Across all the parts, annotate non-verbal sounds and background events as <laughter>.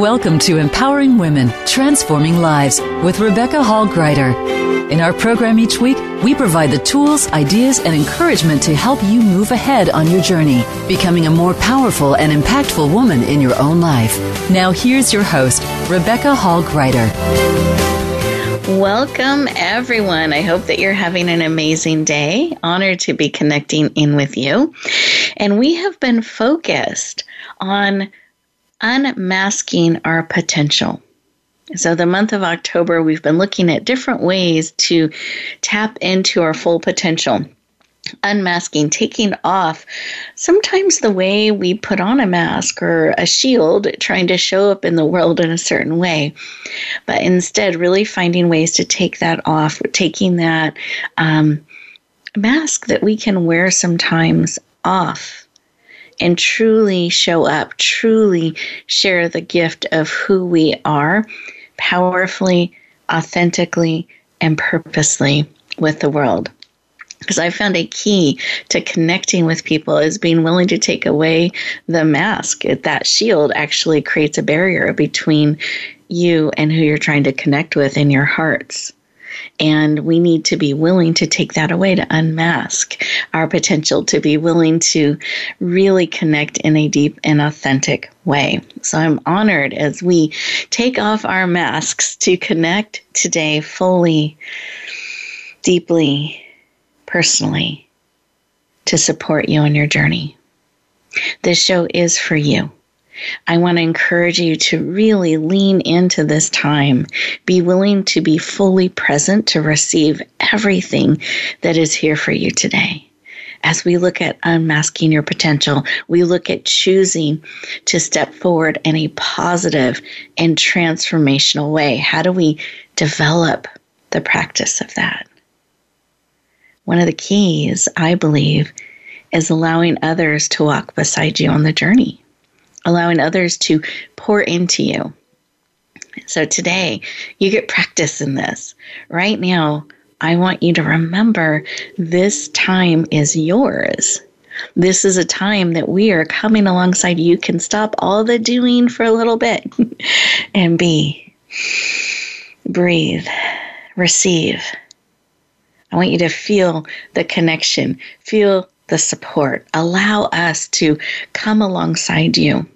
Welcome to Empowering Women, Transforming Lives with Rebecca Hall Gruyter. In our program each week, we provide the tools, ideas, and encouragement to help you move ahead on your journey, becoming a more powerful and impactful woman in your own life. Now, here's your host, Rebecca Hall Gruyter. Welcome, everyone. I hope that you're having an amazing day. Honored to be connecting in with you. And we have been focused on unmasking our potential. So, the month of October, we've been looking at different ways to tap into our full potential. Unmasking, taking off sometimes the way we put on a mask or a shield, trying to show up in the world in a certain way, but instead, really finding ways to take that off, taking that um, mask that we can wear sometimes off and truly show up, truly share the gift of who we are powerfully, authentically, and purposely with the world. Because I found a key to connecting with people is being willing to take away the mask. That shield actually creates a barrier between you and who you're trying to connect with in your hearts. And we need to be willing to take that away to unmask our potential, to be willing to really connect in a deep and authentic way. So I'm honored as we take off our masks to connect today fully, deeply, personally, to support you on your journey. This show is for you. I want to encourage you to really lean into this time. Be willing to be fully present to receive everything that is here for you today. As we look at unmasking your potential, we look at choosing to step forward in a positive and transformational way. How do we develop the practice of that? One of the keys, I believe, is allowing others to walk beside you on the journey allowing others to pour into you. So today, you get practice in this. Right now, I want you to remember this time is yours. This is a time that we are coming alongside. You can stop all the doing for a little bit <laughs> and be. Breathe. Receive. I want you to feel the connection, feel the support. Allow us to come alongside you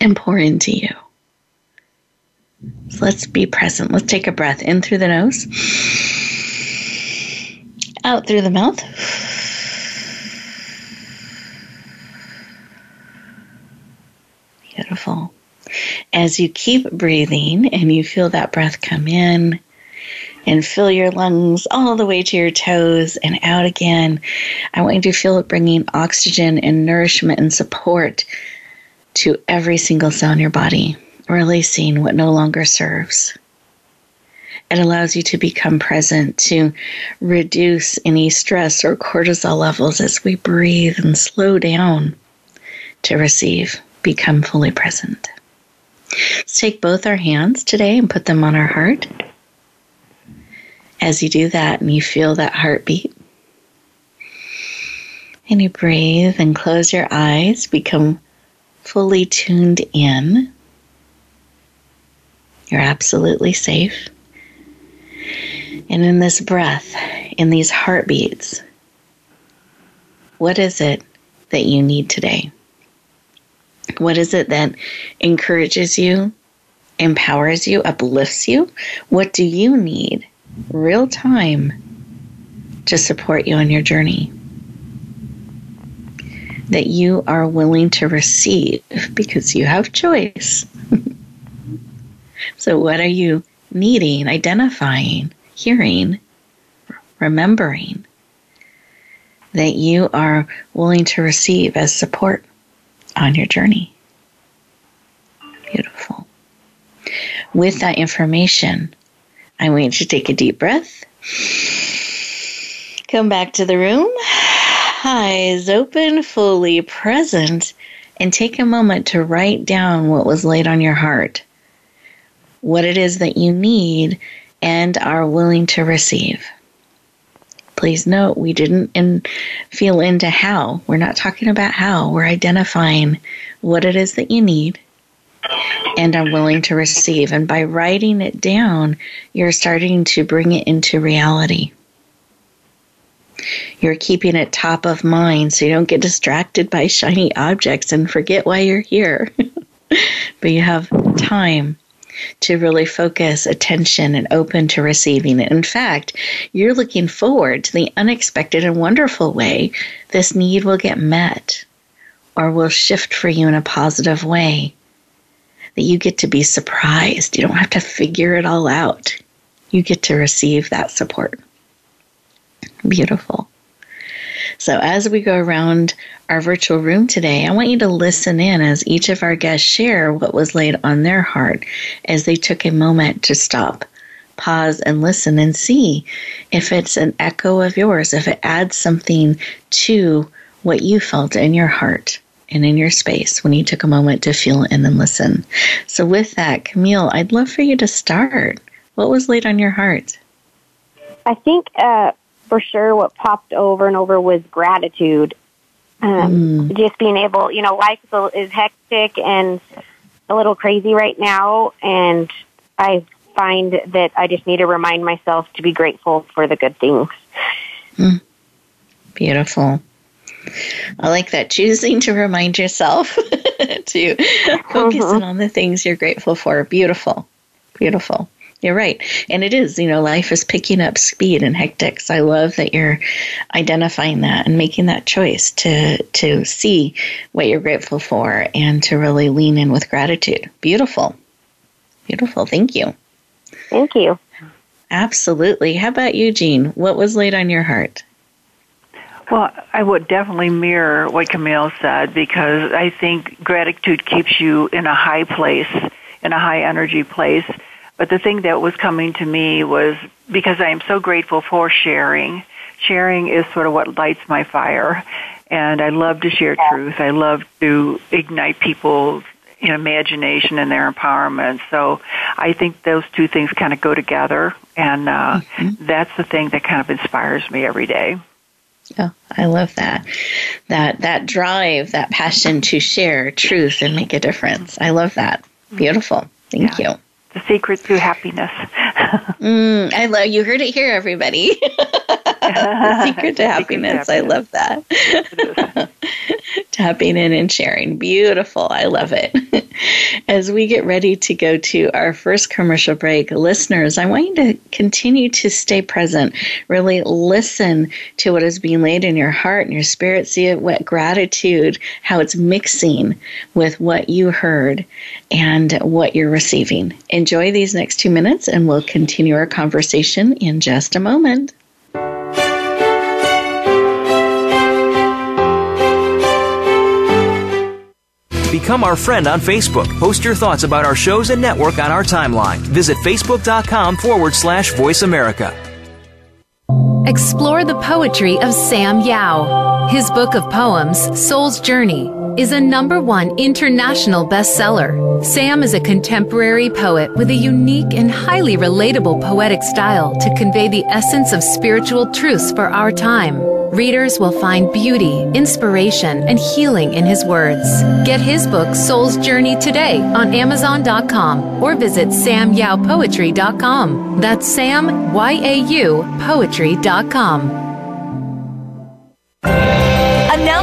and pour into you. So let's be present. Let's take a breath in through the nose, out through the mouth. Beautiful. As you keep breathing and you feel that breath come in and fill your lungs all the way to your toes and out again. I want you to feel it bringing oxygen and nourishment and support to every single cell in your body, releasing what no longer serves. It allows you to become present, to reduce any stress or cortisol levels as we breathe and slow down to receive, become fully present. Let's take both our hands today and put them on our heart. As you do that and you feel that heartbeat, and you breathe and close your eyes, become fully tuned in. You're absolutely safe. And in this breath, in these heartbeats, what is it that you need today? What is it that encourages you, empowers you, uplifts you? What do you need real time to support you on your journey. That you are willing to receive because you have choice. <laughs> so, what are you needing, identifying, hearing, remembering that you are willing to receive as support on your journey? Beautiful. With that information, I want you to take a deep breath. Come back to the room, eyes open, fully present, and take a moment to write down what was laid on your heart, what it is that you need and are willing to receive. Please note we didn't in, feel into how. We're not talking about how. We're identifying what it is that you need and I'm willing to receive. And by writing it down, you're starting to bring it into reality. You're keeping it top of mind so you don't get distracted by shiny objects and forget why you're here. <laughs> but you have time to really focus attention and open to receiving it. In fact, you're looking forward to the unexpected and wonderful way this need will get met or will shift for you in a positive way. That you get to be surprised. You don't have to figure it all out. You get to receive that support. Beautiful. So, as we go around our virtual room today, I want you to listen in as each of our guests share what was laid on their heart as they took a moment to stop, pause, and listen and see if it's an echo of yours, if it adds something to what you felt in your heart and in your space when you took a moment to feel and listen. So, with that, Kamille, I'd love for you to start. What was laid on your heart? I think uh, for sure what popped over and over was gratitude. Um, mm. Just being able, you know, life is hectic and a little crazy right now, and I find that I just need to remind myself to be grateful for the good things. Mm. Beautiful. I like that. Choosing to remind yourself <laughs> to focus uh-huh. on the things you're grateful for. Beautiful. Beautiful. You're right. And it is, you know, life is picking up speed and hectic. So I love that you're identifying that and making that choice to to see what you're grateful for and to really lean in with gratitude. Beautiful. Beautiful. Thank you. Thank you. Absolutely. How about you, Jean? What was laid on your heart? Well, I would definitely mirror what Kamille said because I think gratitude keeps you in a high place, in a high energy place. But the thing that was coming to me was because I am so grateful for sharing. Sharing is sort of what lights my fire. And I love to share truth. I love to ignite people's imagination and their empowerment. So I think those two things kind of go together. And uh, mm-hmm. that's the thing that kind of inspires me every day. Oh, I love that. That that drive, that passion to share truth and make a difference. I love that. Beautiful. Thank yeah. you. The secret to happiness. <laughs> mm, I love you heard it here everybody. <laughs> <laughs> the secret to happiness. I love that. <laughs> <laughs> Tapping in and sharing. Beautiful. I love it. As we get ready to go to our first commercial break, listeners, I want you to continue to stay present. Really listen to what is being laid in your heart and your spirit. See it, what gratitude, how it's mixing with what you heard and what you're receiving. Enjoy these next two minutes, and we'll continue our conversation in just a moment. Become our friend on Facebook. Post your thoughts about our shows and network on our timeline. Visit facebook.com forward slash voice America. Explore the poetry of Sam Yau. His book of poems, Soul's Journey, is a number one international bestseller. Sam is a contemporary poet with a unique and highly relatable poetic style to convey the essence of spiritual truths for our time. Readers will find beauty, inspiration, and healing in his words. Get his book, Soul's Journey, today on Amazon.com or visit samyaupoetry.com. That's Sam, Y A U, poetry.com.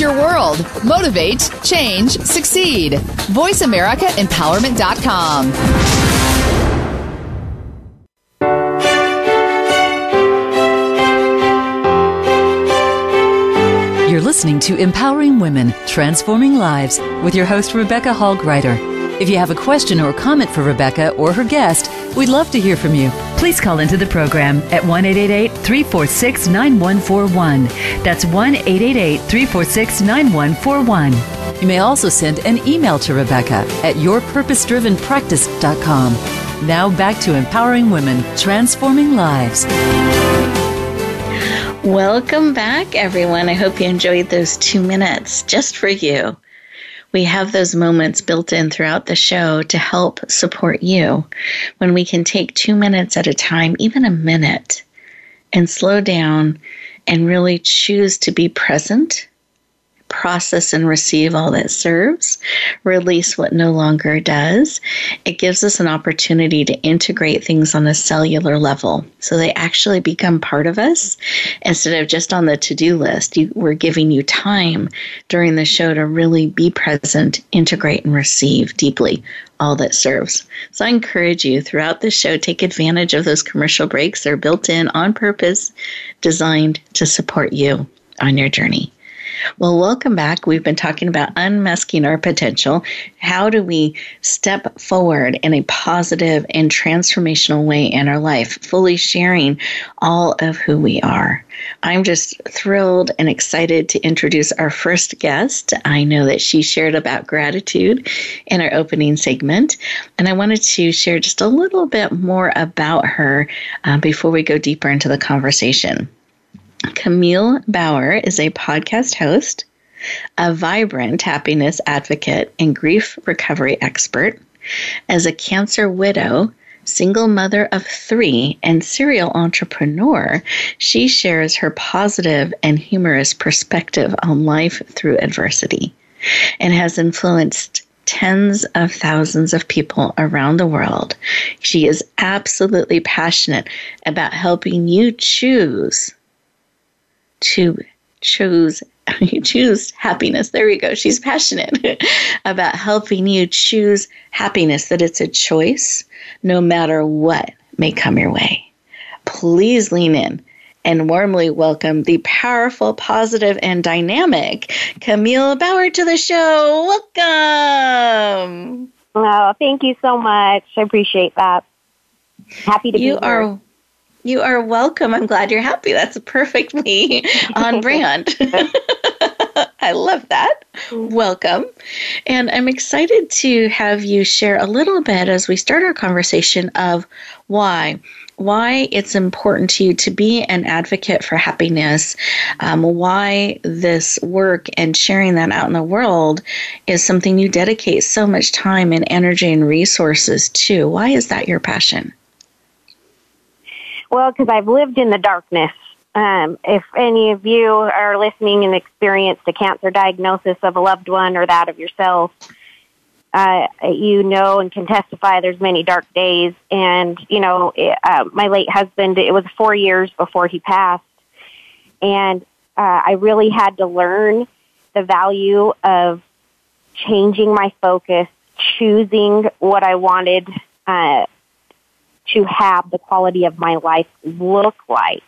Your world. Motivate, change, succeed. VoiceAmericaEmpowerment.com. You're listening to Empowering Women, Transforming Lives with your host, Rebecca Hall Gruyter. If you have a question or comment for Rebecca or her guest, we'd love to hear from you. Please call into the program at 1 346 9141. That's 1 346 9141. You may also send an email to Rebecca at yourpurposedrivenpractice.com. Now back to empowering women, transforming lives. Welcome back, everyone. I hope you enjoyed those two minutes just for you. We have those moments built in throughout the show to help support you when we can take two minutes at a time, even a minute, and slow down and really choose to be present process and receive all that serves, release what no longer does. It gives us an opportunity to integrate things on a cellular level so they actually become part of us instead of just on the to do list. You, we're giving you time during the show to really be present, integrate, and receive deeply all that serves. So I encourage you throughout the show, take advantage of those commercial breaks. They're built in on purpose, designed to support you on your journey. Well, welcome back. We've been talking about unmasking our potential. How do we step forward in a positive and transformational way in our life, fully sharing all of who we are? I'm just thrilled and excited to introduce our first guest. I know that she shared about gratitude in our opening segment, and I wanted to share just a little bit more about her uh, before we go deeper into the conversation. Kamille Bauer is a podcast host, a vibrant happiness advocate, and grief recovery expert. As a cancer widow, single mother of three, and serial entrepreneur, she shares her positive and humorous perspective on life through adversity and has influenced tens of thousands of people around the world. She is absolutely passionate about helping you choose to choose <laughs> you choose happiness. There you go. She's passionate <laughs> about helping you choose happiness, that it's a choice no matter what may come your way. Please lean in and warmly welcome the powerful, positive, and dynamic Kamille Bauer to the show. Welcome. Oh, thank you so much. I appreciate that. Happy to you be here. are you are welcome. I'm glad you're happy. That's perfectly <laughs> on brand. <laughs> I love that. Welcome. And I'm excited to have you share a little bit as we start our conversation of why. Why it's important to you to be an advocate for happiness, um, why this work and sharing that out in the world is something you dedicate so much time and energy and resources to. Why is that your passion? Well, because I've lived in the darkness. Um, if any of you are listening and experienced a cancer diagnosis of a loved one or that of yourself, uh, you know and can testify there's many dark days. And, you know, it, uh, my late husband, it was four years before he passed. And uh, I really had to learn the value of changing my focus, choosing what I wanted uh, to have the quality of my life look like.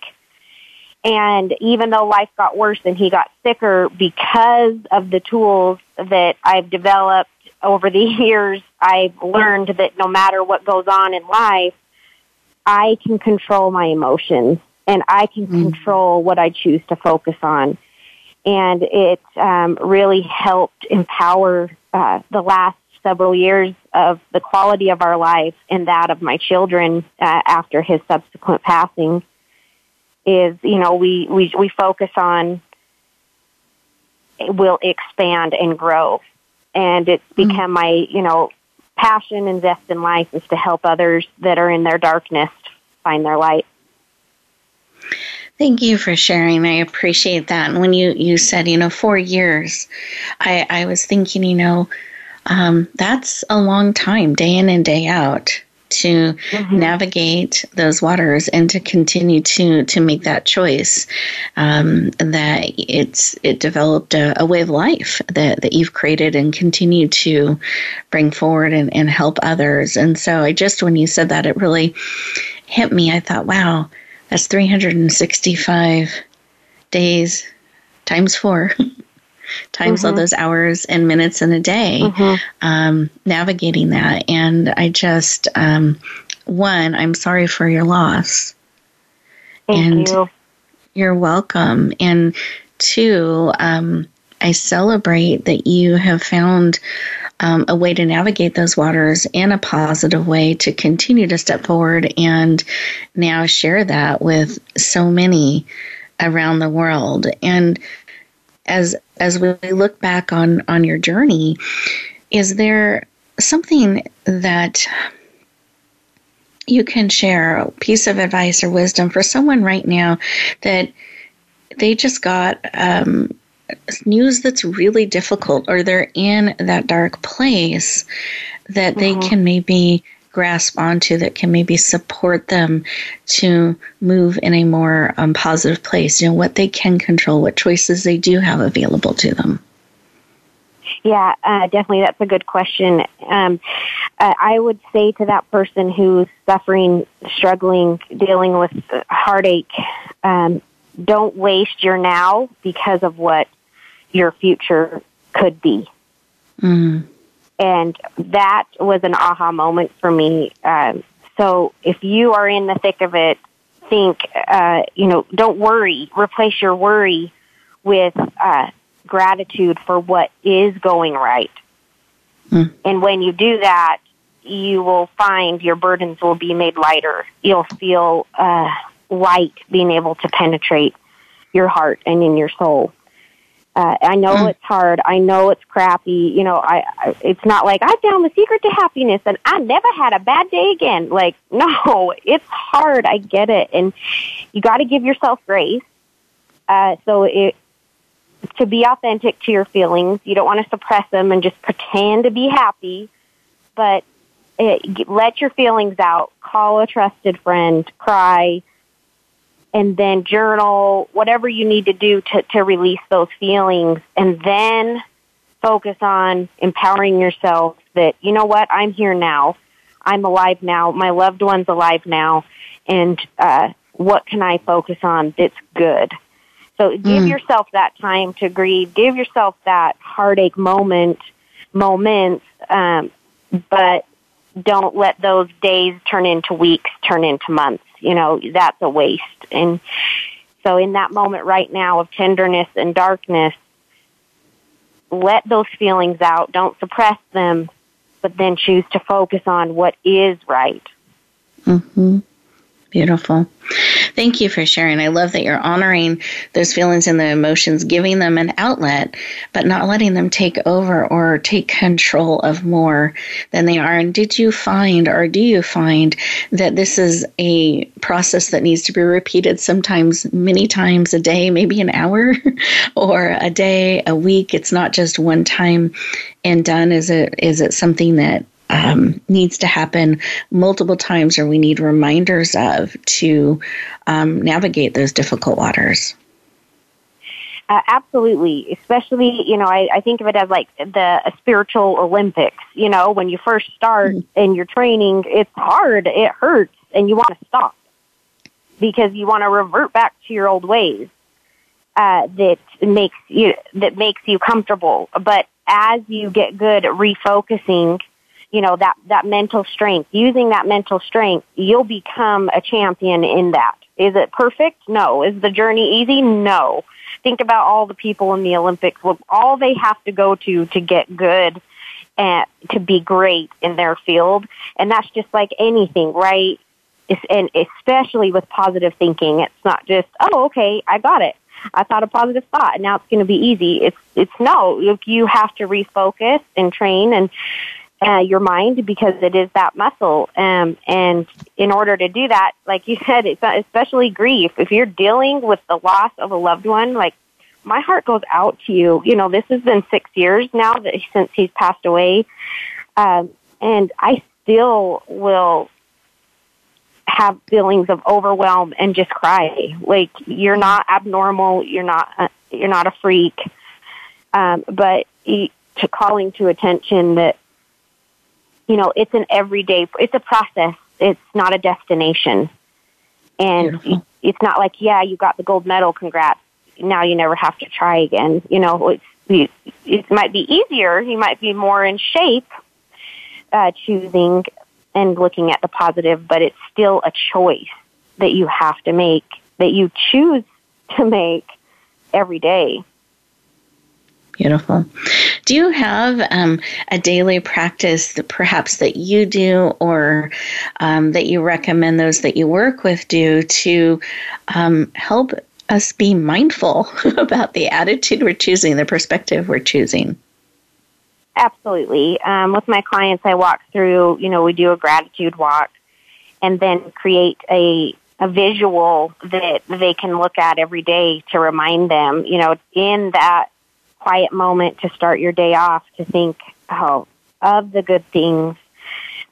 And even though life got worse and he got sicker because of the tools that I've developed over the <laughs> years, I've learned that no matter what goes on in life, I can control my emotions and I can mm-hmm. control what I choose to focus on. And it um, really helped empower uh, the last several years of the quality of our life and that of my children uh, after his subsequent passing is you know we we we focus on will expand and grow and it's mm-hmm. become mm-hmm. my you know passion and zest in life is to help others that are in their darkness find their light Thank you for sharing. I appreciate that. And when you, you said, you know, four years, I, I was thinking, you know, um, that's a long time, day in and day out, to mm-hmm. navigate those waters and to continue to to make that choice um, that it's it developed a, a, way of life that, that you've created and continue to bring forward and, and help others. And so i just when you said that it really hit me. I thought wow that's 365 days times four <laughs> times mm-hmm. all those hours and minutes in a day mm-hmm. um, navigating that. And I just, um, one, I'm sorry for your loss. Thank and you. You're welcome. And two, um, I celebrate that you have found um, a way to navigate those waters in a positive way to continue to step forward and now share that with so many around the world. And as as we look back on on your journey, is there something that you can share a piece of advice or wisdom for someone right now that they just got um, news that's really difficult or they're in that dark place that they mm-hmm. can maybe grasp onto that can maybe support them to move in a more um, positive place? You know, what they can control, what choices they do have available to them. Yeah, uh, definitely. That's a good question. Um, uh, I would say to that person who's suffering, struggling, dealing with heartache, um, don't waste your now because of what your future could be. Mm. And that was an aha moment for me. Um, so if you are in the thick of it, think, uh, you know, don't worry. Replace your worry with uh, gratitude for what is going right. Mm. And when you do that, you will find your burdens will be made lighter. You'll feel uh, light being able to penetrate your heart and in your soul. Uh, I know mm. it's hard. I know it's crappy. You know, I, I it's not like I found the secret to happiness and I never had a bad day again. Like, <laughs> no, it's hard. I get it, and you got to give yourself grace. Uh, so it to be authentic to your feelings. You don't want to suppress them and just pretend to be happy, but it, let your feelings out. Call a trusted friend. Cry and then journal, whatever you need to do to, to release those feelings, and then focus on empowering yourself that, you know what, I'm here now. I'm alive now. My loved one's alive now. And uh, what can I focus on that's good? So give mm. yourself that time to grieve. Give yourself that heartache moment, moments, um, but don't let those days turn into weeks, turn into months you know, that's a waste. And so in that moment right now of tenderness and darkness, let those feelings out. Don't suppress them, but then choose to focus on what is right. Mm-hmm. Beautiful. Thank you for sharing. I love that you're honoring those feelings and the emotions, giving them an outlet, but not letting them take over or take control of more than they are. And did you find, or do you find, that this is a process that needs to be repeated sometimes many times a day, maybe an hour <laughs> or a day, a week? It's not just one time and done. Is it is it something that um, needs to happen multiple times or we need reminders of to um, navigate those difficult waters. Uh, absolutely, especially you know I, I think of it as like the spiritual Olympics. You know, when you first start mm-hmm. and you're training, it's hard, it hurts, and you want to stop because you want to revert back to your old ways uh, that makes you that makes you comfortable. But as you get good at refocusing you know, that, that mental strength. Using that mental strength, you'll become a champion in that. Is it perfect? No. Is the journey easy? No. Think about all the people in the Olympics. look, All they have to go to to get good and to be great in their field. And that's just like anything, right? It's, and especially with positive thinking, it's not just, oh, okay, I got it. I thought a positive thought and now it's going to be easy. It's, it's no, you have to refocus and train and uh, your mind because it is that muscle. Um, and in order to do that, like you <laughs> said, it's especially grief. If you're dealing with the loss of a loved one, like my heart goes out to you. You know, this has been six years now that <laughs> since he's passed away, um, and I still will have feelings of overwhelm and just cry. Like you're not abnormal. You're not. Uh, you're not a freak. Um, but to calling to attention that you know it's an everyday. It's a process. It's not a destination. And Beautiful. it's not like, yeah, you got the gold medal. Congrats. Now you never have to try again. You know, it's it might be easier. You might be more in shape uh, choosing and looking at the positive, but it's still a choice that you have to make, that you choose to make every day. Beautiful. Do you have um, a daily practice that perhaps that you do or um, that you recommend those that you work with do to um, help us be mindful <laughs> about the attitude we're choosing, the perspective we're choosing? Absolutely. Um, with my clients, I walk through, you know, we do a gratitude walk and then create a a visual that they can look at every day to remind them, you know, in that quiet moment to start your day off to think oh, of the good things.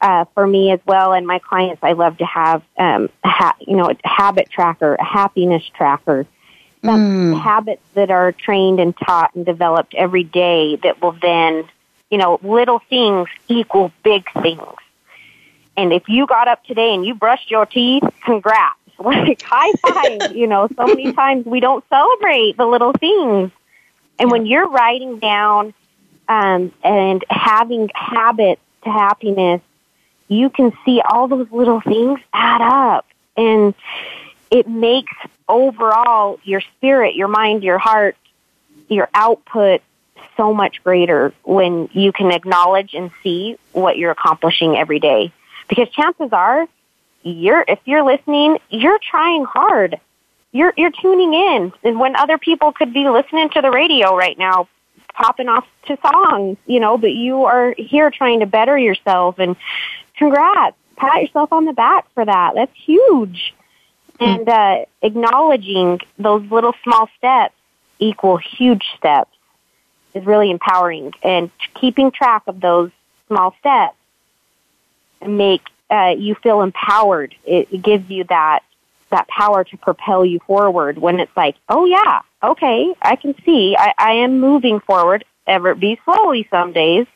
Uh, for me as well and my clients, I love to have, um, ha- you know, a habit tracker, a happiness tracker, some mm. habits that are trained and taught and developed every day that will then, you know, little things equal big things. And if you got up today and you brushed your teeth, congrats. <laughs> Like high five. you know, so many <laughs> times we don't celebrate the little things. And when you're writing down um, and having habits to happiness, you can see all those little things add up. And it makes overall your spirit, your mind, your heart, your output so much greater when you can acknowledge and see what you're accomplishing every day. Because chances are, you're, if you're listening, you're trying hard you're you're tuning in and when other people could be listening to the radio right now popping off to songs you know but you are here trying to better yourself and congrats. Pat yourself on the back for that. That's huge. Mm-hmm. and uh acknowledging those little small steps equal huge steps is really empowering and keeping track of those small steps make uh, you feel empowered. It, it gives you that that power to propel you forward when it's like, oh yeah, okay, I can see I, I am moving forward, ever be slowly some days.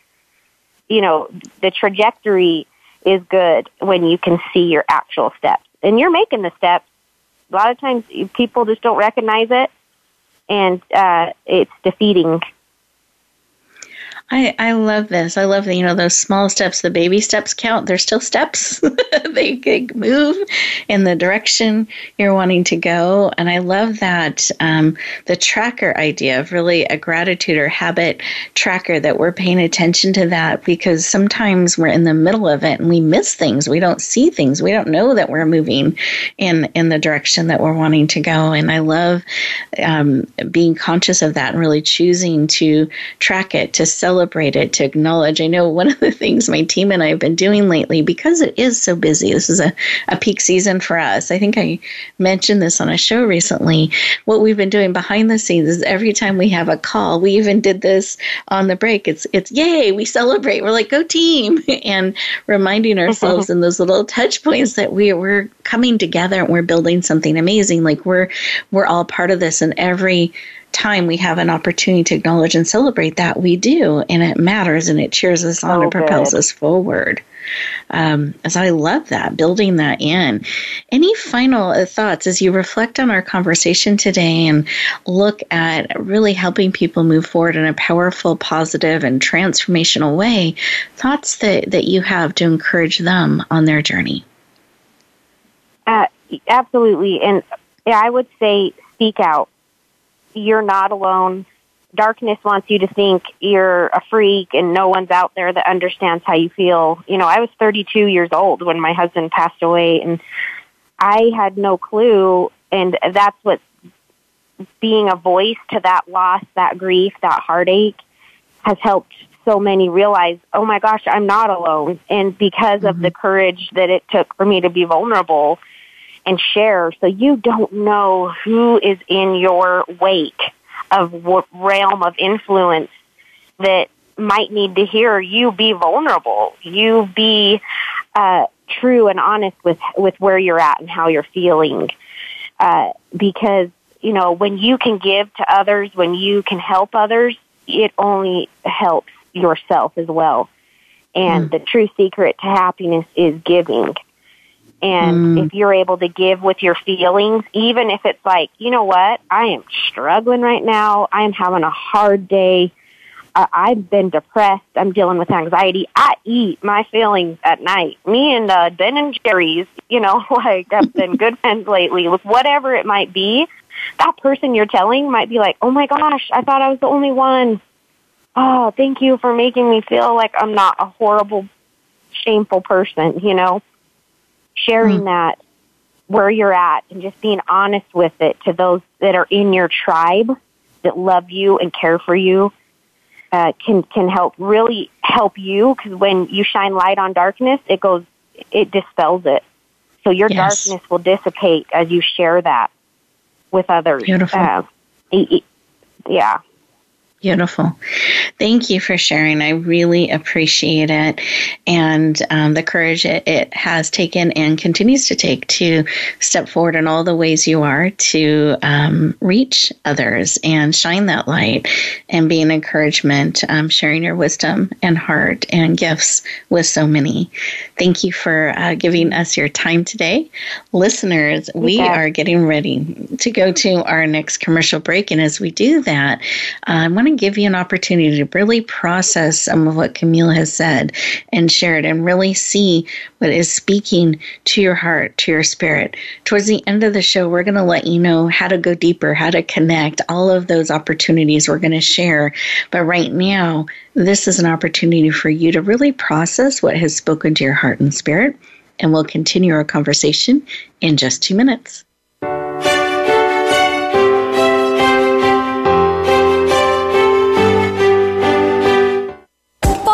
You know, the trajectory is good when you can see your actual steps. And you're making the steps. A lot of times people just don't recognize it and uh, it's defeating I, I love this. I love that, you know, those small steps, the baby steps count. They're still steps. <laughs> they can move in the direction you're wanting to go. And I love that um, the tracker idea of really a gratitude or habit tracker that we're paying attention to that because sometimes we're in the middle of it and we miss things. We don't see things. We don't know that we're moving in, in the direction that we're wanting to go. And I love um, being conscious of that and really choosing to track it, to celebrate celebrate it, to acknowledge. I know one of the things my team and I have been doing lately, because it is so busy, this is a, a peak season for us. I think I mentioned this on a show recently. What we've been doing behind the scenes is every time we have a call, we even did this on the break. It's it's yay, we celebrate. We're like, go team, <laughs> and reminding ourselves <laughs> in those little touch points that we we're coming together and we're building something amazing. Like we're we're all part of this, and every time we have an opportunity to acknowledge and celebrate that, we do, and it matters and it cheers us on and propels good. us forward. Um, so I love that, building that in. Any final uh, thoughts as you reflect on our conversation today and look at really helping people move forward in a powerful, positive, and transformational way? Thoughts that, that you have to encourage them on their journey? Uh, absolutely. And I would say speak out you're not alone. Darkness wants you to think you're a freak and no one's out there that understands how you feel. You know, I was 32 years old when my husband passed away and I had no clue and that's what being a voice to that loss, that grief, that heartache has helped so many realize, oh my gosh, I'm not alone. And because mm-hmm. of the courage that it took for me to be vulnerable, and share so you don't know who is in your wake of what realm of influence that might need to hear you be vulnerable, you be uh, true and honest with with where you're at and how you're feeling. Uh, because you know when you can give to others, when you can help others, it only helps yourself as well. And mm. the true secret to happiness is giving. And mm. if you're able to give with your feelings, even if it's like, you know what, I am struggling right now. I am having a hard day. Uh, I've been depressed. I'm dealing with anxiety. I eat my feelings at night. Me and uh, Ben and Jerry's, you know, <laughs> like I've been <laughs> good friends lately with whatever it might be. That person you're telling might be like, oh my gosh, I thought I was the only one. Oh, thank you for making me feel like I'm not a horrible, shameful person, you know? Sharing mm. that where you're at and just being honest with it to those that are in your tribe that love you and care for you uh, can can help really help you because when you shine light on darkness, it goes it dispels it. So your yes. darkness will dissipate as you share that with others. Beautiful. Uh, yeah. Beautiful. Thank you for sharing. I really appreciate it and um, the courage it, it, has taken and continues to take to step forward in all the ways you are to um, reach others and shine that light and be an encouragement, um, sharing your wisdom and heart and gifts with so many. Thank you for uh, giving us your time today. Listeners, we are getting ready to go to our next commercial break. And as we do that, uh, I want to give you an opportunity to really process some of what Kamille has said and shared and really see what is speaking to your heart, to your spirit. Towards the end of the show, we're going to let you know how to go deeper, how to connect, all of those opportunities we're going to share. But right now, this is an opportunity for you to really process what has spoken to your heart and spirit. And we'll continue our conversation in just two minutes.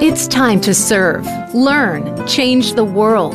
It's time to serve, learn, change the world.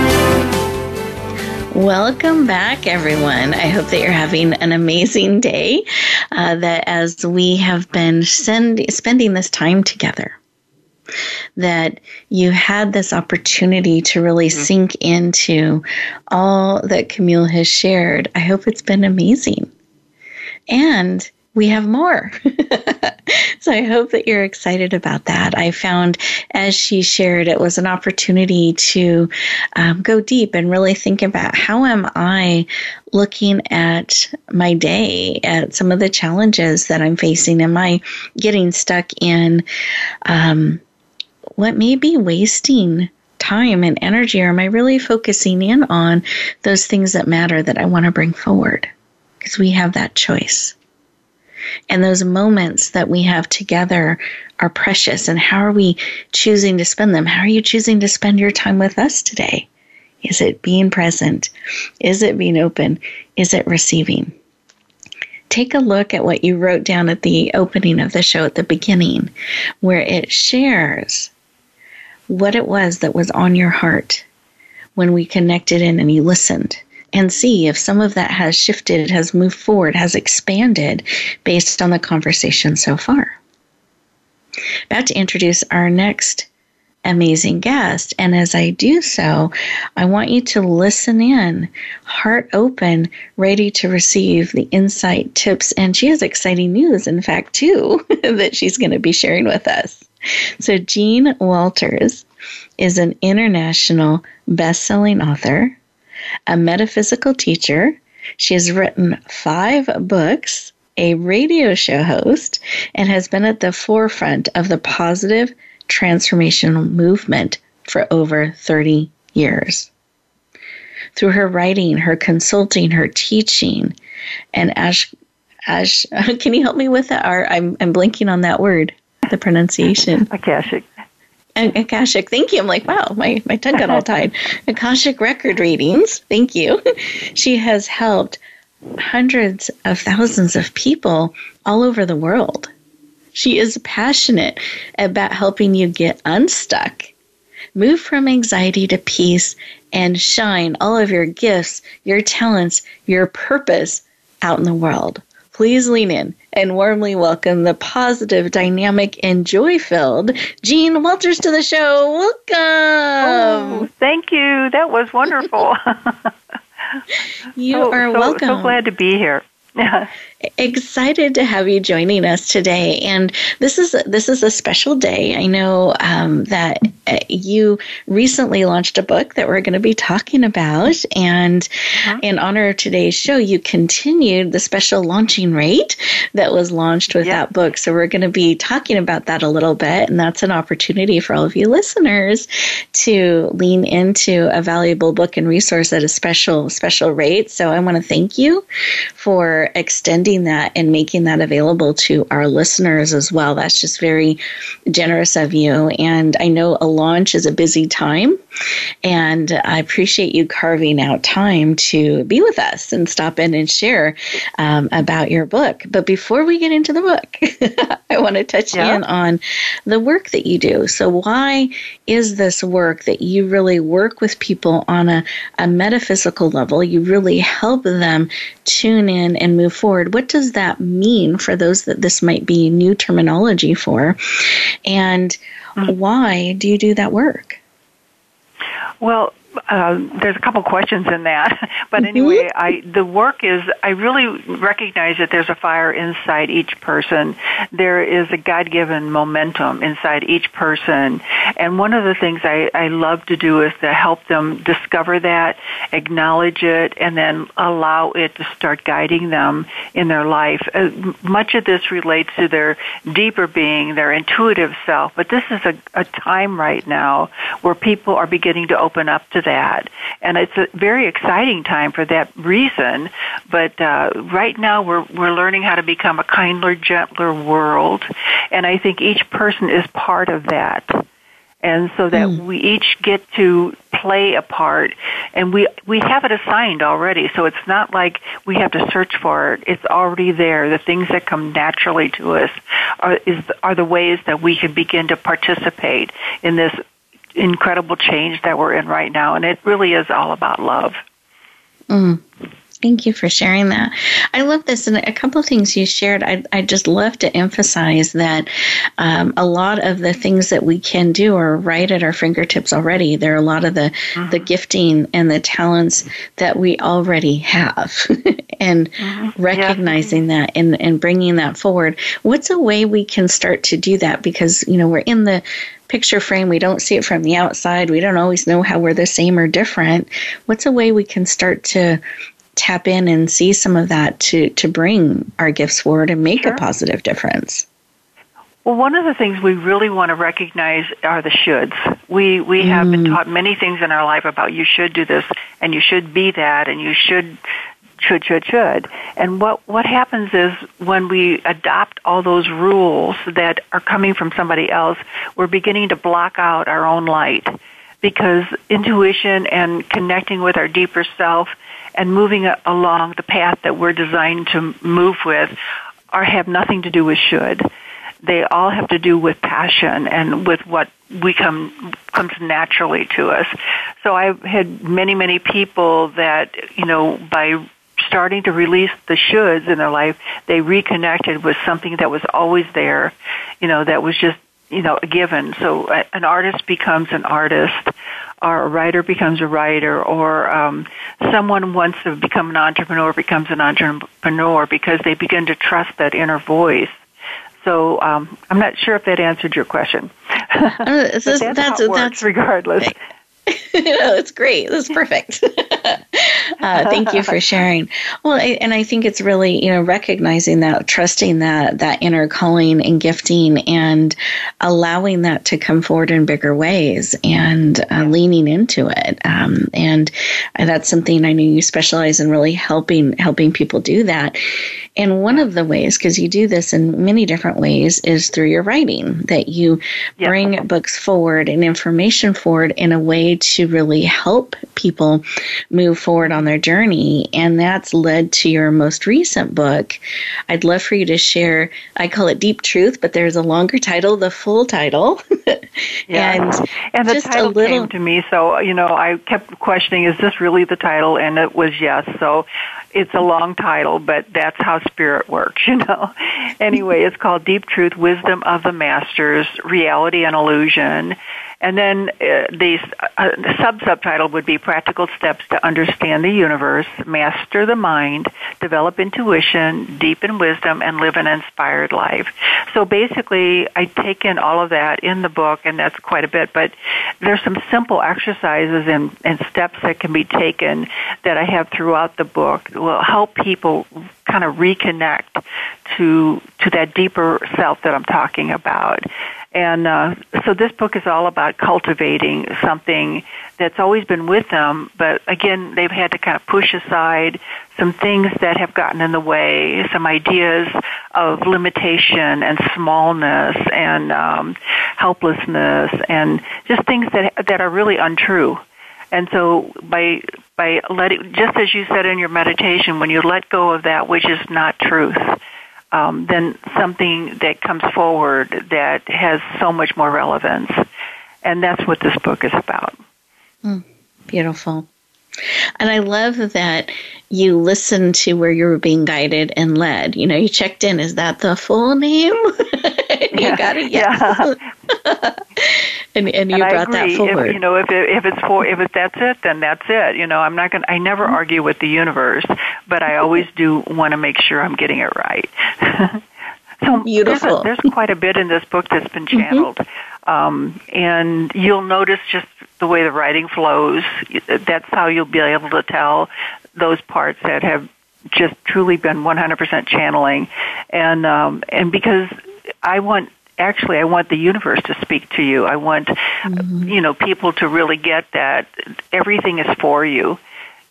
Welcome back, everyone. I hope that you're having an amazing day. Uh, that as we have been send, spending this time together, that you had this opportunity to really mm-hmm. sink into all that Kamille has shared. I hope it's been amazing. And we have more. <laughs> so I hope that you're excited about that. I found, as she shared, it was an opportunity to um, go deep and really think about how am I looking at my day, at some of the challenges that I'm facing. Am I getting stuck in um, what may be wasting? time and energy or am I really focusing in on those things that matter that I want to bring forward? Because we have that choice. And those moments that we have together are precious. And how are we choosing to spend them? How are you choosing to spend your time with us today? Is it being present? Is it being open? Is it receiving? Take a look at what you wrote down at the opening of the show at the beginning, where it shares what it was that was on your heart when we connected in and you listened and see if some of that has shifted, has moved forward, has expanded based on the conversation so far. About to introduce our next amazing guest. And as I do so, I want you to listen in, heart open, ready to receive the insight, tips, and she has exciting news, in fact, too, <laughs> that she's going to be sharing with us. So, Jean Walters is an international best selling author, a metaphysical teacher. She has written five books, a radio show host, and has been at the forefront of the positive transformational movement for over 30 years. Through her writing, her consulting, her teaching, and Ash, Ash, <laughs> can you help me with that? I'm, I'm blinking on that word, the pronunciation. Akashic. Akashic. Thank you. I'm like, wow, my, my tongue got all tied. Akashic record readings. Thank you. <laughs> She has helped hundreds of thousands of people all over the world. She is passionate about helping you get unstuck, move from anxiety to peace, and shine all of your gifts, your talents, your purpose out in the world please lean in and warmly welcome the positive, dynamic, and joy filled Jean Walters to the show. Welcome. Oh, thank you. That was wonderful. <laughs> you so, are so, welcome. So glad to be here. <laughs> excited to have you joining us today. And this is a, this is a special day. I know um, that uh, you recently launched a book that we're going to be talking about. And uh-huh. in honor of today's show you continued the special launching rate that was launched with that book. So we're going to be talking about that a little bit. And that's an opportunity for all of you listeners to lean into a valuable book and resource at a special special rate. So i want to thank you for extending that and making that available to our listeners as well. That's just very generous of you. And I know a launch is a busy time, and I appreciate you carving out time to be with us and stop in and share um, about your book. But before we get into the book, <laughs> I want to touch yeah. in on the work that you do. So, why is this work that you really work with people on a, a metaphysical level? You really help them tune in and move forward. What what does that mean for those that this might be new terminology for? And mm-hmm. why do you do that work? Well, uh, there's a couple questions in that, <laughs> but anyway, mm-hmm. I the work is I really recognize that there's a fire inside each person. There is a God-given momentum inside each person, and one of the things I, I love to do is to help them discover that, acknowledge it, and then allow it to start guiding them in their life. Uh, much of this relates to their deeper being, their intuitive self, but this is a, a time right now where people are beginning to open up to that. And it's a very exciting time for that reason. But uh, right now we're, we're learning how to become a kinder, gentler world. And I think each person is part of that and so that mm. we each get to play a part and we we have it assigned already so it's not like we have to search for it it's already there the things that come naturally to us are is are the ways that we can begin to participate in this incredible change that we're in right now. And it really is all about love. Mm. Thank you for sharing that. I love this. And a couple of things you shared, I, I just love to emphasize that um, a lot of the things that we can do are right at our fingertips already. There are a lot of the, mm-hmm. the gifting and the talents that we already have. <laughs> and mm-hmm. recognizing yeah. that and, and bringing that forward. What's a way we can start to do that? Because, you know, we're in the picture frame, we don't see it from the outside, we don't always know how we're the same or different. What's a way we can start to tap in and see some of that to, to bring our gifts forward and make sure. a positive difference? Well, one of the things we really want to recognize are the shoulds. We we have mm. been taught many things in our life about you should do this and you should be that and you should should should should. And what what happens is when we adopt all those rules that are coming from somebody else, we're beginning to block out our own light because intuition and connecting with our deeper self and moving along the path that we're designed to move with are have nothing to do with should they all have to do with passion and with what we come comes naturally to us. So I've had many, many people that, you know, by starting to release the shoulds in their life, they reconnected with something that was always there, you know, that was just, you know, a given. So an artist becomes an artist, or a writer becomes a writer, or um, someone wants to become an entrepreneur becomes an entrepreneur because they begin to trust that inner voice so um, I'm not sure if that answered your question. <laughs> Uh, so that's, that's, that's regardless. <laughs> no, it's great. That's perfect. <laughs> <laughs> uh, thank you for sharing. Well, I, and I think it's really you know recognizing that, trusting that that inner calling and gifting, and allowing that to come forward in bigger ways, and uh, yeah. leaning into it. Um, and that's something I know you specialize in really helping helping people do that. And one of the ways, because you do this in many different ways, is through your writing. That you bring books forward and information forward in a way to really help people move forward on their journey. And that's led to your most recent book. I'd love for you to share, I call it Deep Truth, but there's a longer title, the full title. <laughs> yeah. And, and the title little... came to me, so, you know, I kept questioning, is this really the title? And it was yes. So it's a long title, but that's how spirit works, <laughs> you know. anyway, it's called Deep Truth, Wisdom of the Masters, Reality and Illusion. And then uh, the, uh, sub subtitle would be Practical Steps to Understand the Universe, Master the Mind, Develop Intuition, Deepen Wisdom, and Live an Inspired Life. So basically, I take in all of that in the book, and that's quite a bit, but there's some simple exercises and, and steps that can be taken that I have throughout the book that will help people kind of reconnect to to that deeper self that I'm talking about. And uh, so this book is all about cultivating something that's always been with them, but again, they've had to kind of push aside some things that have gotten in the way, some ideas of limitation and smallness and um, helplessness, and just things that that are really untrue. And so by by letting, just as you said in your meditation, when you let go of that which is not truth, um, then something that comes forward that has so much more relevance. And that's what this book is about. Mm, beautiful. And I love that you listened to where you were being guided and led. You know, you checked in. Is that the full name? <laughs> <laughs> you got it. Yeah. <laughs> and and you and brought that forward. If, you know, if it, if it's for if it, that's it, then that's it. You know, I'm not going. to I never mm-hmm. argue with the universe, but I always <laughs> do want to make sure I'm getting it right. so beautiful. There's, a, there's, quite a bit in this book that's been mm-hmm. channeled, mm-hmm. um, and you'll notice just the way the writing flows. That's how you'll be able to tell those parts that have just truly been 100% channeling, and um, and because I want actually I want the universe to speak to you. I want mm-hmm. you know people to really get that everything is for you.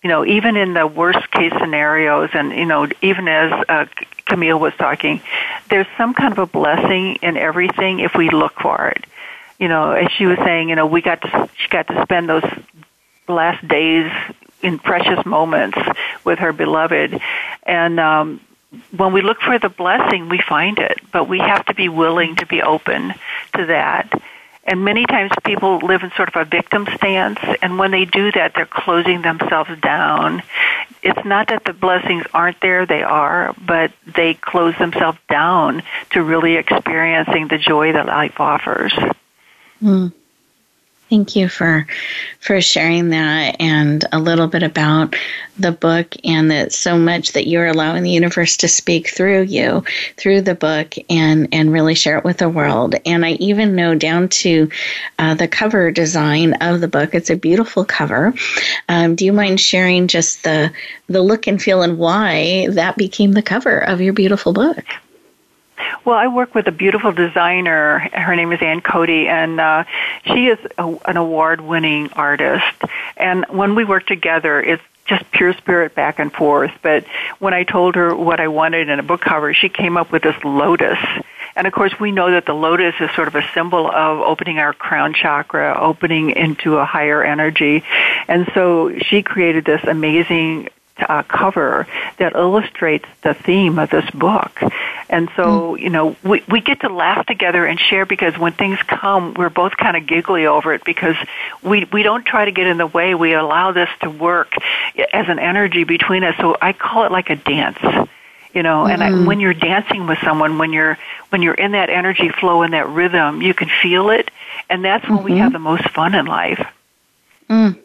You know, even in the worst case scenarios, and you know, even as uh, Kamille was talking, there's some kind of a blessing in everything if we look for it. You know, as she was saying, you know, we got to she got to spend those last days in precious moments with her beloved, and um, when we look for the blessing, we find it, but we have to be willing to be open to that. And many times people live in sort of a victim stance, and when they do that, they're closing themselves down. It's not that the blessings aren't there, they are, but they close themselves down to really experiencing the joy that life offers. Mm. Thank you for for sharing that and a little bit about the book and that so much that you're allowing the universe to speak through you through the book and and really share it with the world. And I even know down to uh, the cover design of the book. It's a beautiful cover. Um, do you mind sharing just the the look and feel and why that became the cover of your beautiful book? Well, I work with a beautiful designer. Her name is Ann Cody, and uh, she is a, an award-winning artist. And when we work together, it's just pure spirit back and forth. But when I told her what I wanted in a book cover, she came up with this lotus. And of course, we know that the lotus is sort of a symbol of opening our crown chakra, opening into a higher energy. And so she created this amazing uh, cover that illustrates the theme of this book. And so, mm. you know, we, we get to laugh together and share because when things come, we're both kind of giggly over it because we, we don't try to get in the way. We allow this to work as an energy between us. So I call it like a dance you know and mm-hmm. I, when you're dancing with someone when you're when you're in that energy flow and that rhythm you can feel it and that's when mm-hmm. we have the most fun in life mm.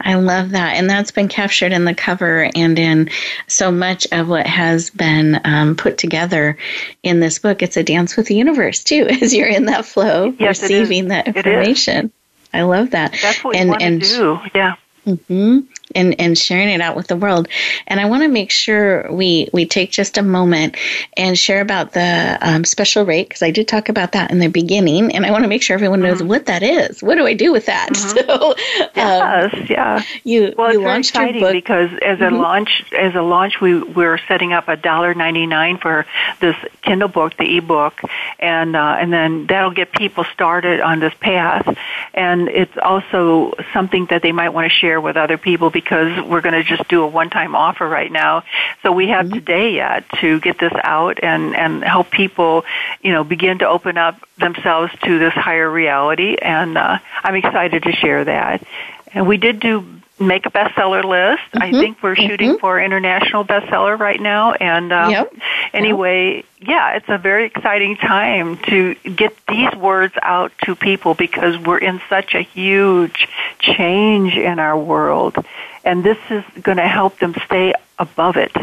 I love that. And that's been captured in the cover and in so much of what has been um, put together in this book. It's a dance with the universe, too, <laughs> as you're in that flow, yes, receiving that information. I love that. That's what and, we want and, to do. Yeah. Mm-hmm and, and sharing it out with the world. And I want to make sure we, we take just a moment and share about the um, special rate because I did talk about that in the beginning, and I want to make sure everyone knows mm-hmm. what that is. What do I do with that? Mm-hmm. <laughs> So, um, yes, yeah. You well, you it's launched very exciting because as mm-hmm. a launch as a launch, we we're setting up a dollar ninety nine for this Kindle book, the ebook, and uh, and then that'll get people started on this path. And it's also something that they might want to share with other people because we're going to just do a one-time offer right now. So we have mm-hmm. today yet to get this out and and help people, you know, begin to open up themselves to this higher reality. And uh, I'm excited to share that. And we did do make a bestseller list. Mm-hmm. I think we're shooting mm-hmm. for international bestseller right now. And um, yep. anyway, yeah, it's a very exciting time to get these words out to people because we're in such a huge change in our world. And this is going to help them stay above it.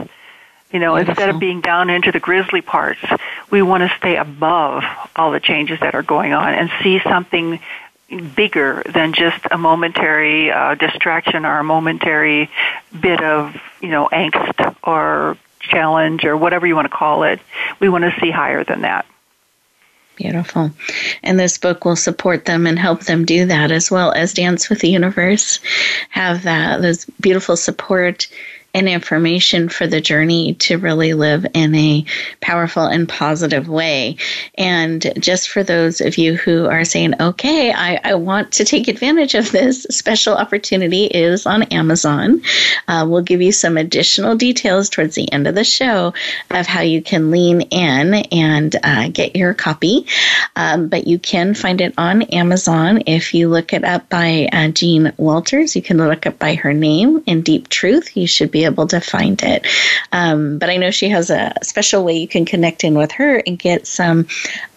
You know, Beautiful. instead of being down into the grisly parts, we want to stay above all the changes that are going on and see something bigger than just a momentary uh, distraction or a momentary bit of you know angst or challenge or whatever you want to call it. We want to see higher than that. Beautiful. And this book will support them and help them do that as well as Dance with the Universe have that those beautiful support and information for the journey to really live in a powerful and positive way. And just for those of you who are saying, okay, I, I want to take advantage of this, special opportunity is on Amazon. Uh, we'll give you some additional details towards the end of the show of how you can lean in and uh, get your copy. Um, but you can find it on Amazon. If you look it up by uh, Jean Walters, you can look up by her name in Deep Truth. You should be able to find it. Um, but I know she has a special way you can connect in with her and get some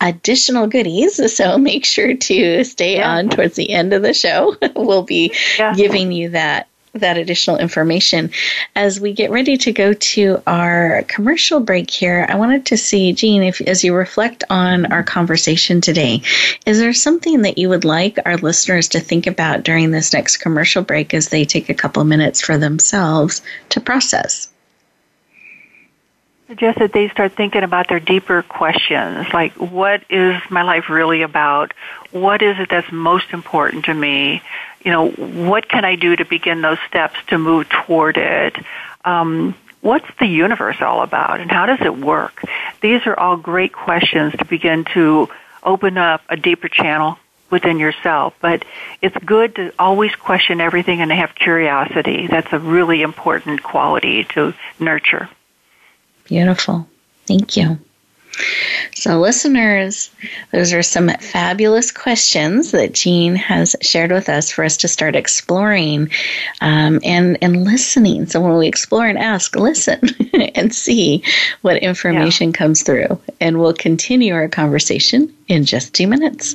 additional goodies. <laughs> So make sure to stay yeah. on towards the end of the show. <laughs> we'll be yeah. giving you that that additional information. As we get ready to go to our commercial break here, I wanted to see, Jean, if as you reflect on our conversation today, is there something that you would like our listeners to think about during this next commercial break as they take a couple minutes for themselves to process? Suggest that they start thinking about their deeper questions, like what is my life really about? What is it that's most important to me? You know, what can I do to begin those steps to move toward it? Um, what's the universe all about and how does it work? These are all great questions to begin to open up a deeper channel within yourself. But it's good to always question everything and to have curiosity. That's a really important quality to nurture. Beautiful. Thank you. So, listeners, those are some fabulous questions that Jean has shared with us for us to start exploring um, and, and listening. So, when we explore and ask, listen <laughs> and see what information yeah. comes through. And we'll continue our conversation in just two minutes.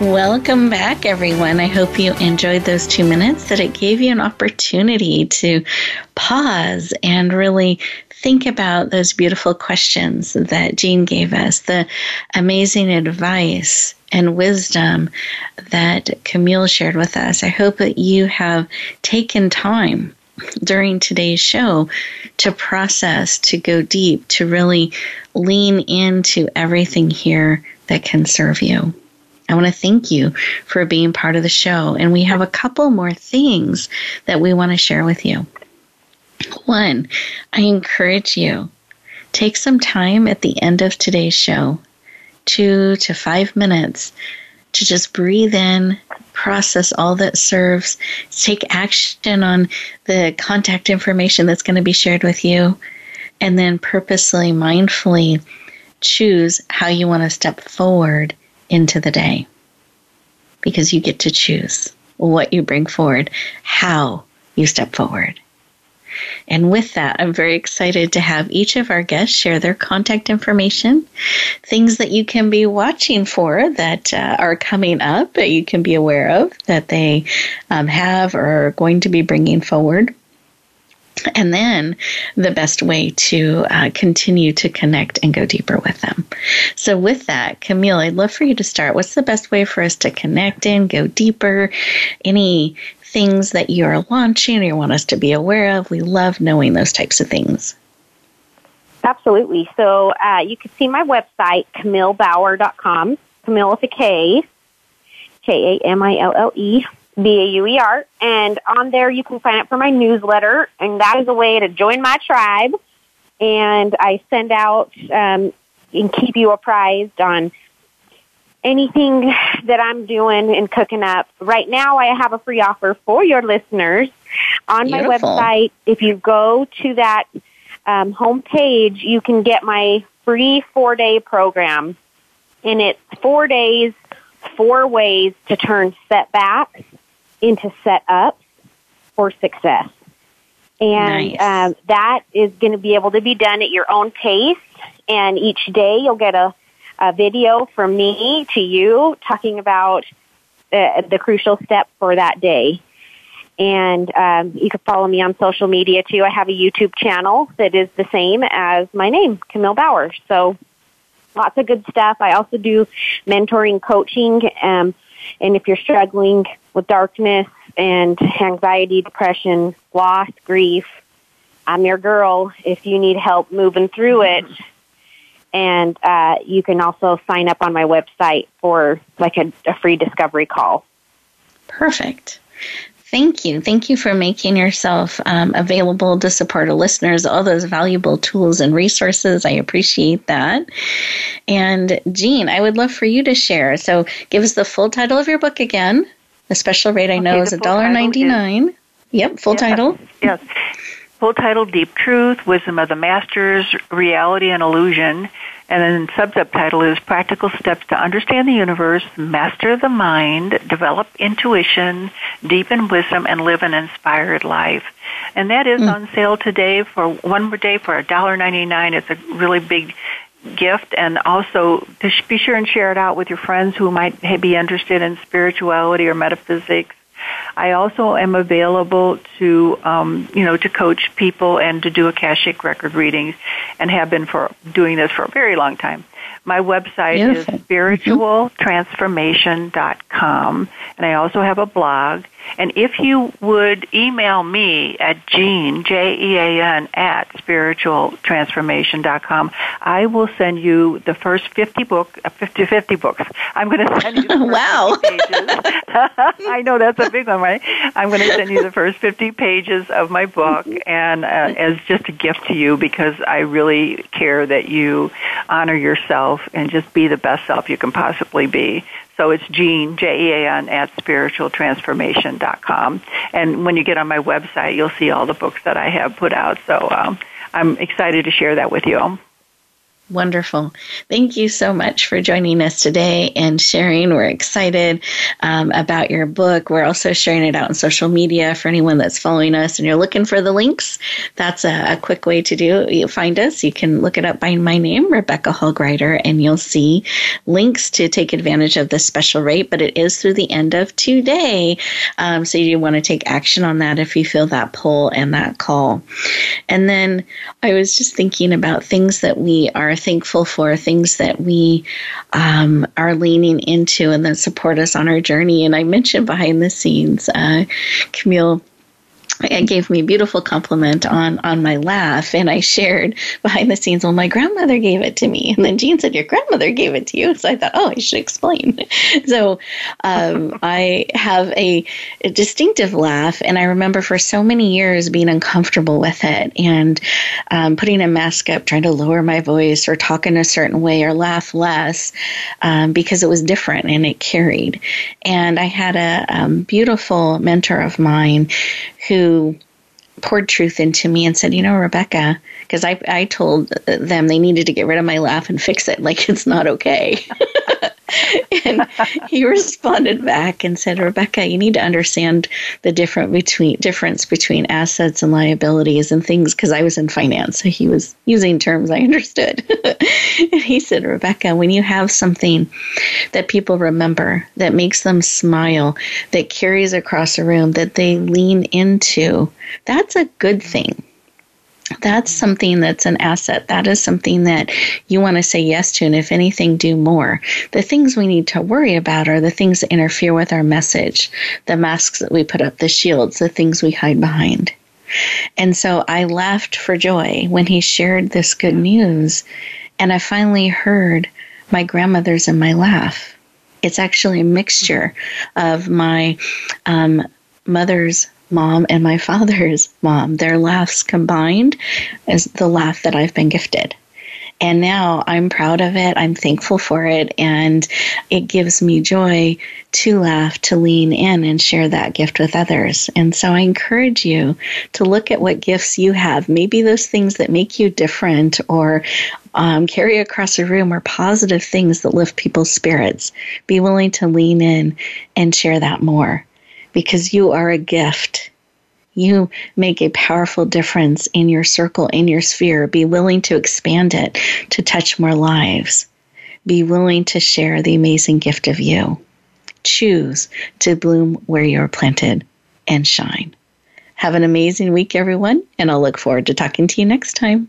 Welcome back, everyone. I hope you enjoyed those two minutes, that it gave you an opportunity to pause and really think about those beautiful questions that Jean gave us, the amazing advice and wisdom that Kamille shared with us. I hope that you have taken time during today's show to process, to go deep, to really lean into everything here that can serve you. I want to thank you for being part of the show. And we have a couple more things that we want to share with you. One, I encourage you take some time at the end of today's show, two to five minutes, to just breathe in, process all that serves, take action on the contact information that's going to be shared with you, and then purposely, mindfully choose how you want to step forward into the day because you get to choose what you bring forward, how you step forward. And with that, I'm very excited to have each of our guests share their contact information, things that you can be watching for that uh, are coming up that you can be aware of that they um, have or are going to be bringing forward and then the best way to uh, continue to connect and go deeper with them. So, with that, Kamille, I'd love for you to start. What's the best way for us to connect and go deeper? Any things that you're launching or you want us to be aware of? We love knowing those types of things. Absolutely. So, uh, you can see my website, KamilleBauer.com, Kamille with a K, K A M I L L E B A U E R. And on there, you can sign up for my newsletter, and that is a way to join my tribe. And I send out um, and keep you apprised on anything that I'm doing and cooking up. Right now, I have a free offer for your listeners on Beautiful. my website. If you go to that um, home page, you can get my free four day program. And it's four days, four ways to turn setbacks into set up for success. And Nice. um, that is going to be able to be done at your own pace. And each day you'll get a, a video from me to you talking about the, the crucial step for that day. And um, you can follow me on social media too. I have a YouTube channel that is the same as my name, Kamille Bauer. So lots of good stuff. I also do mentoring, coaching, um, and if you're struggling with darkness and anxiety, depression, loss, grief, I'm your girl. If you need help moving through it, and uh, you can also sign up on my website for like a, a free discovery call. Perfect. Thank you. Thank you for making yourself um, available to support our listeners, all those valuable tools and resources. I appreciate that. And Jean, I would love for you to share. So give us the full title of your book again. The special rate I know okay, is $1.99. Yep, full yes, title. Yes. Full title Deep Truth, Wisdom of the Masters, Reality and Illusion. And then sub subtitle is Practical Steps to Understand the Universe, Master the Mind, Develop Intuition, Deepen Wisdom, and Live an Inspired Life. And that is mm. on sale today for one more day for $1.99. It's a really big gift and also to be sure and share it out with your friends who might be interested in spirituality or metaphysics I also am available to, um, you know, to coach people and to do Akashic record readings, and have been for doing this for a very long time. My website Beautiful. is spiritualtransformation.com, and I also have a blog. And if you would email me at Jean, J-E-A-N, at spiritualtransformation.com, I will send you the first 50 book, uh, 50, 50 books. I'm going to send you <laughs> wow. pages. <laughs> I know that's a big one, right? I'm going to send you the first 50 pages of my book <laughs> and uh, as just a gift to you because I really care that you honor yourself and just be the best self you can possibly be. So it's Jean, J-E-A-N, at spiritualtransformation.com. And when you get on my website, you'll see all the books that I have put out. So um, I'm excited to share that with you. Wonderful. Thank you so much for joining us today and sharing. We're excited um, about your book. We're also sharing it out on social media for anyone that's following us and you're looking for the links. That's a, a quick way to do You find us. You can look it up by my name, Rebecca Hall Gruyter, and you'll see links to take advantage of this special rate, but it is through the end of today. Um, so you want to take action on that if you feel that pull and that call. And then I was just thinking about things that we are thankful for, things that we um, are leaning into and that support us on our journey. And I mentioned behind the scenes, uh, Kamille and gave me a beautiful compliment on on my laugh and i shared behind the scenes well my grandmother gave it to me. And then jean said your grandmother gave it to you? So i thought oh i should explain. <laughs> So um, i have a, a, distinctive laugh and i remember for so many years being uncomfortable with it and um, putting a mask up trying to lower my voice or talk in a certain way or laugh less um, because it was different and it carried. And i had a um, beautiful mentor of mine who poured truth into me and said, you know, Rebecca, because I, I told them they needed to get rid of my laugh and fix it. Like it's not okay. <laughs> and he responded back and said, Rebecca, you need to understand the different between difference between assets and liabilities and things because I was in finance. So he was using terms I understood. <laughs> and he said, Rebecca, when you have something that people remember, that makes them smile, that carries across a room, that they lean into, that's a good thing that's something that's an asset. That is something that you want to say yes to, and if anything, do more. The things we need to worry about are the things that interfere with our message, the masks that we put up, the shields, the things we hide behind. And so I laughed for joy when he shared this good news, and I finally heard my grandmother's in my laugh. It's actually a mixture of my um, mother's mom and my <laughs> father's mom, their laughs combined is the laugh that I've been gifted. And now I'm proud of it. I'm thankful for it. And it gives me joy to laugh, to lean in and share that gift with others. And so I encourage you to look at what gifts you have. Maybe those things that make you different or um, carry across a room are positive things that lift people's spirits. Be willing to lean in and share that more because you are a gift. You make a powerful difference in your circle, in your sphere. Be willing to expand it to touch more lives. Be willing to share the amazing gift of you. Choose to bloom where you're planted and shine. Have an amazing week, everyone, and I'll look forward to talking to you next time.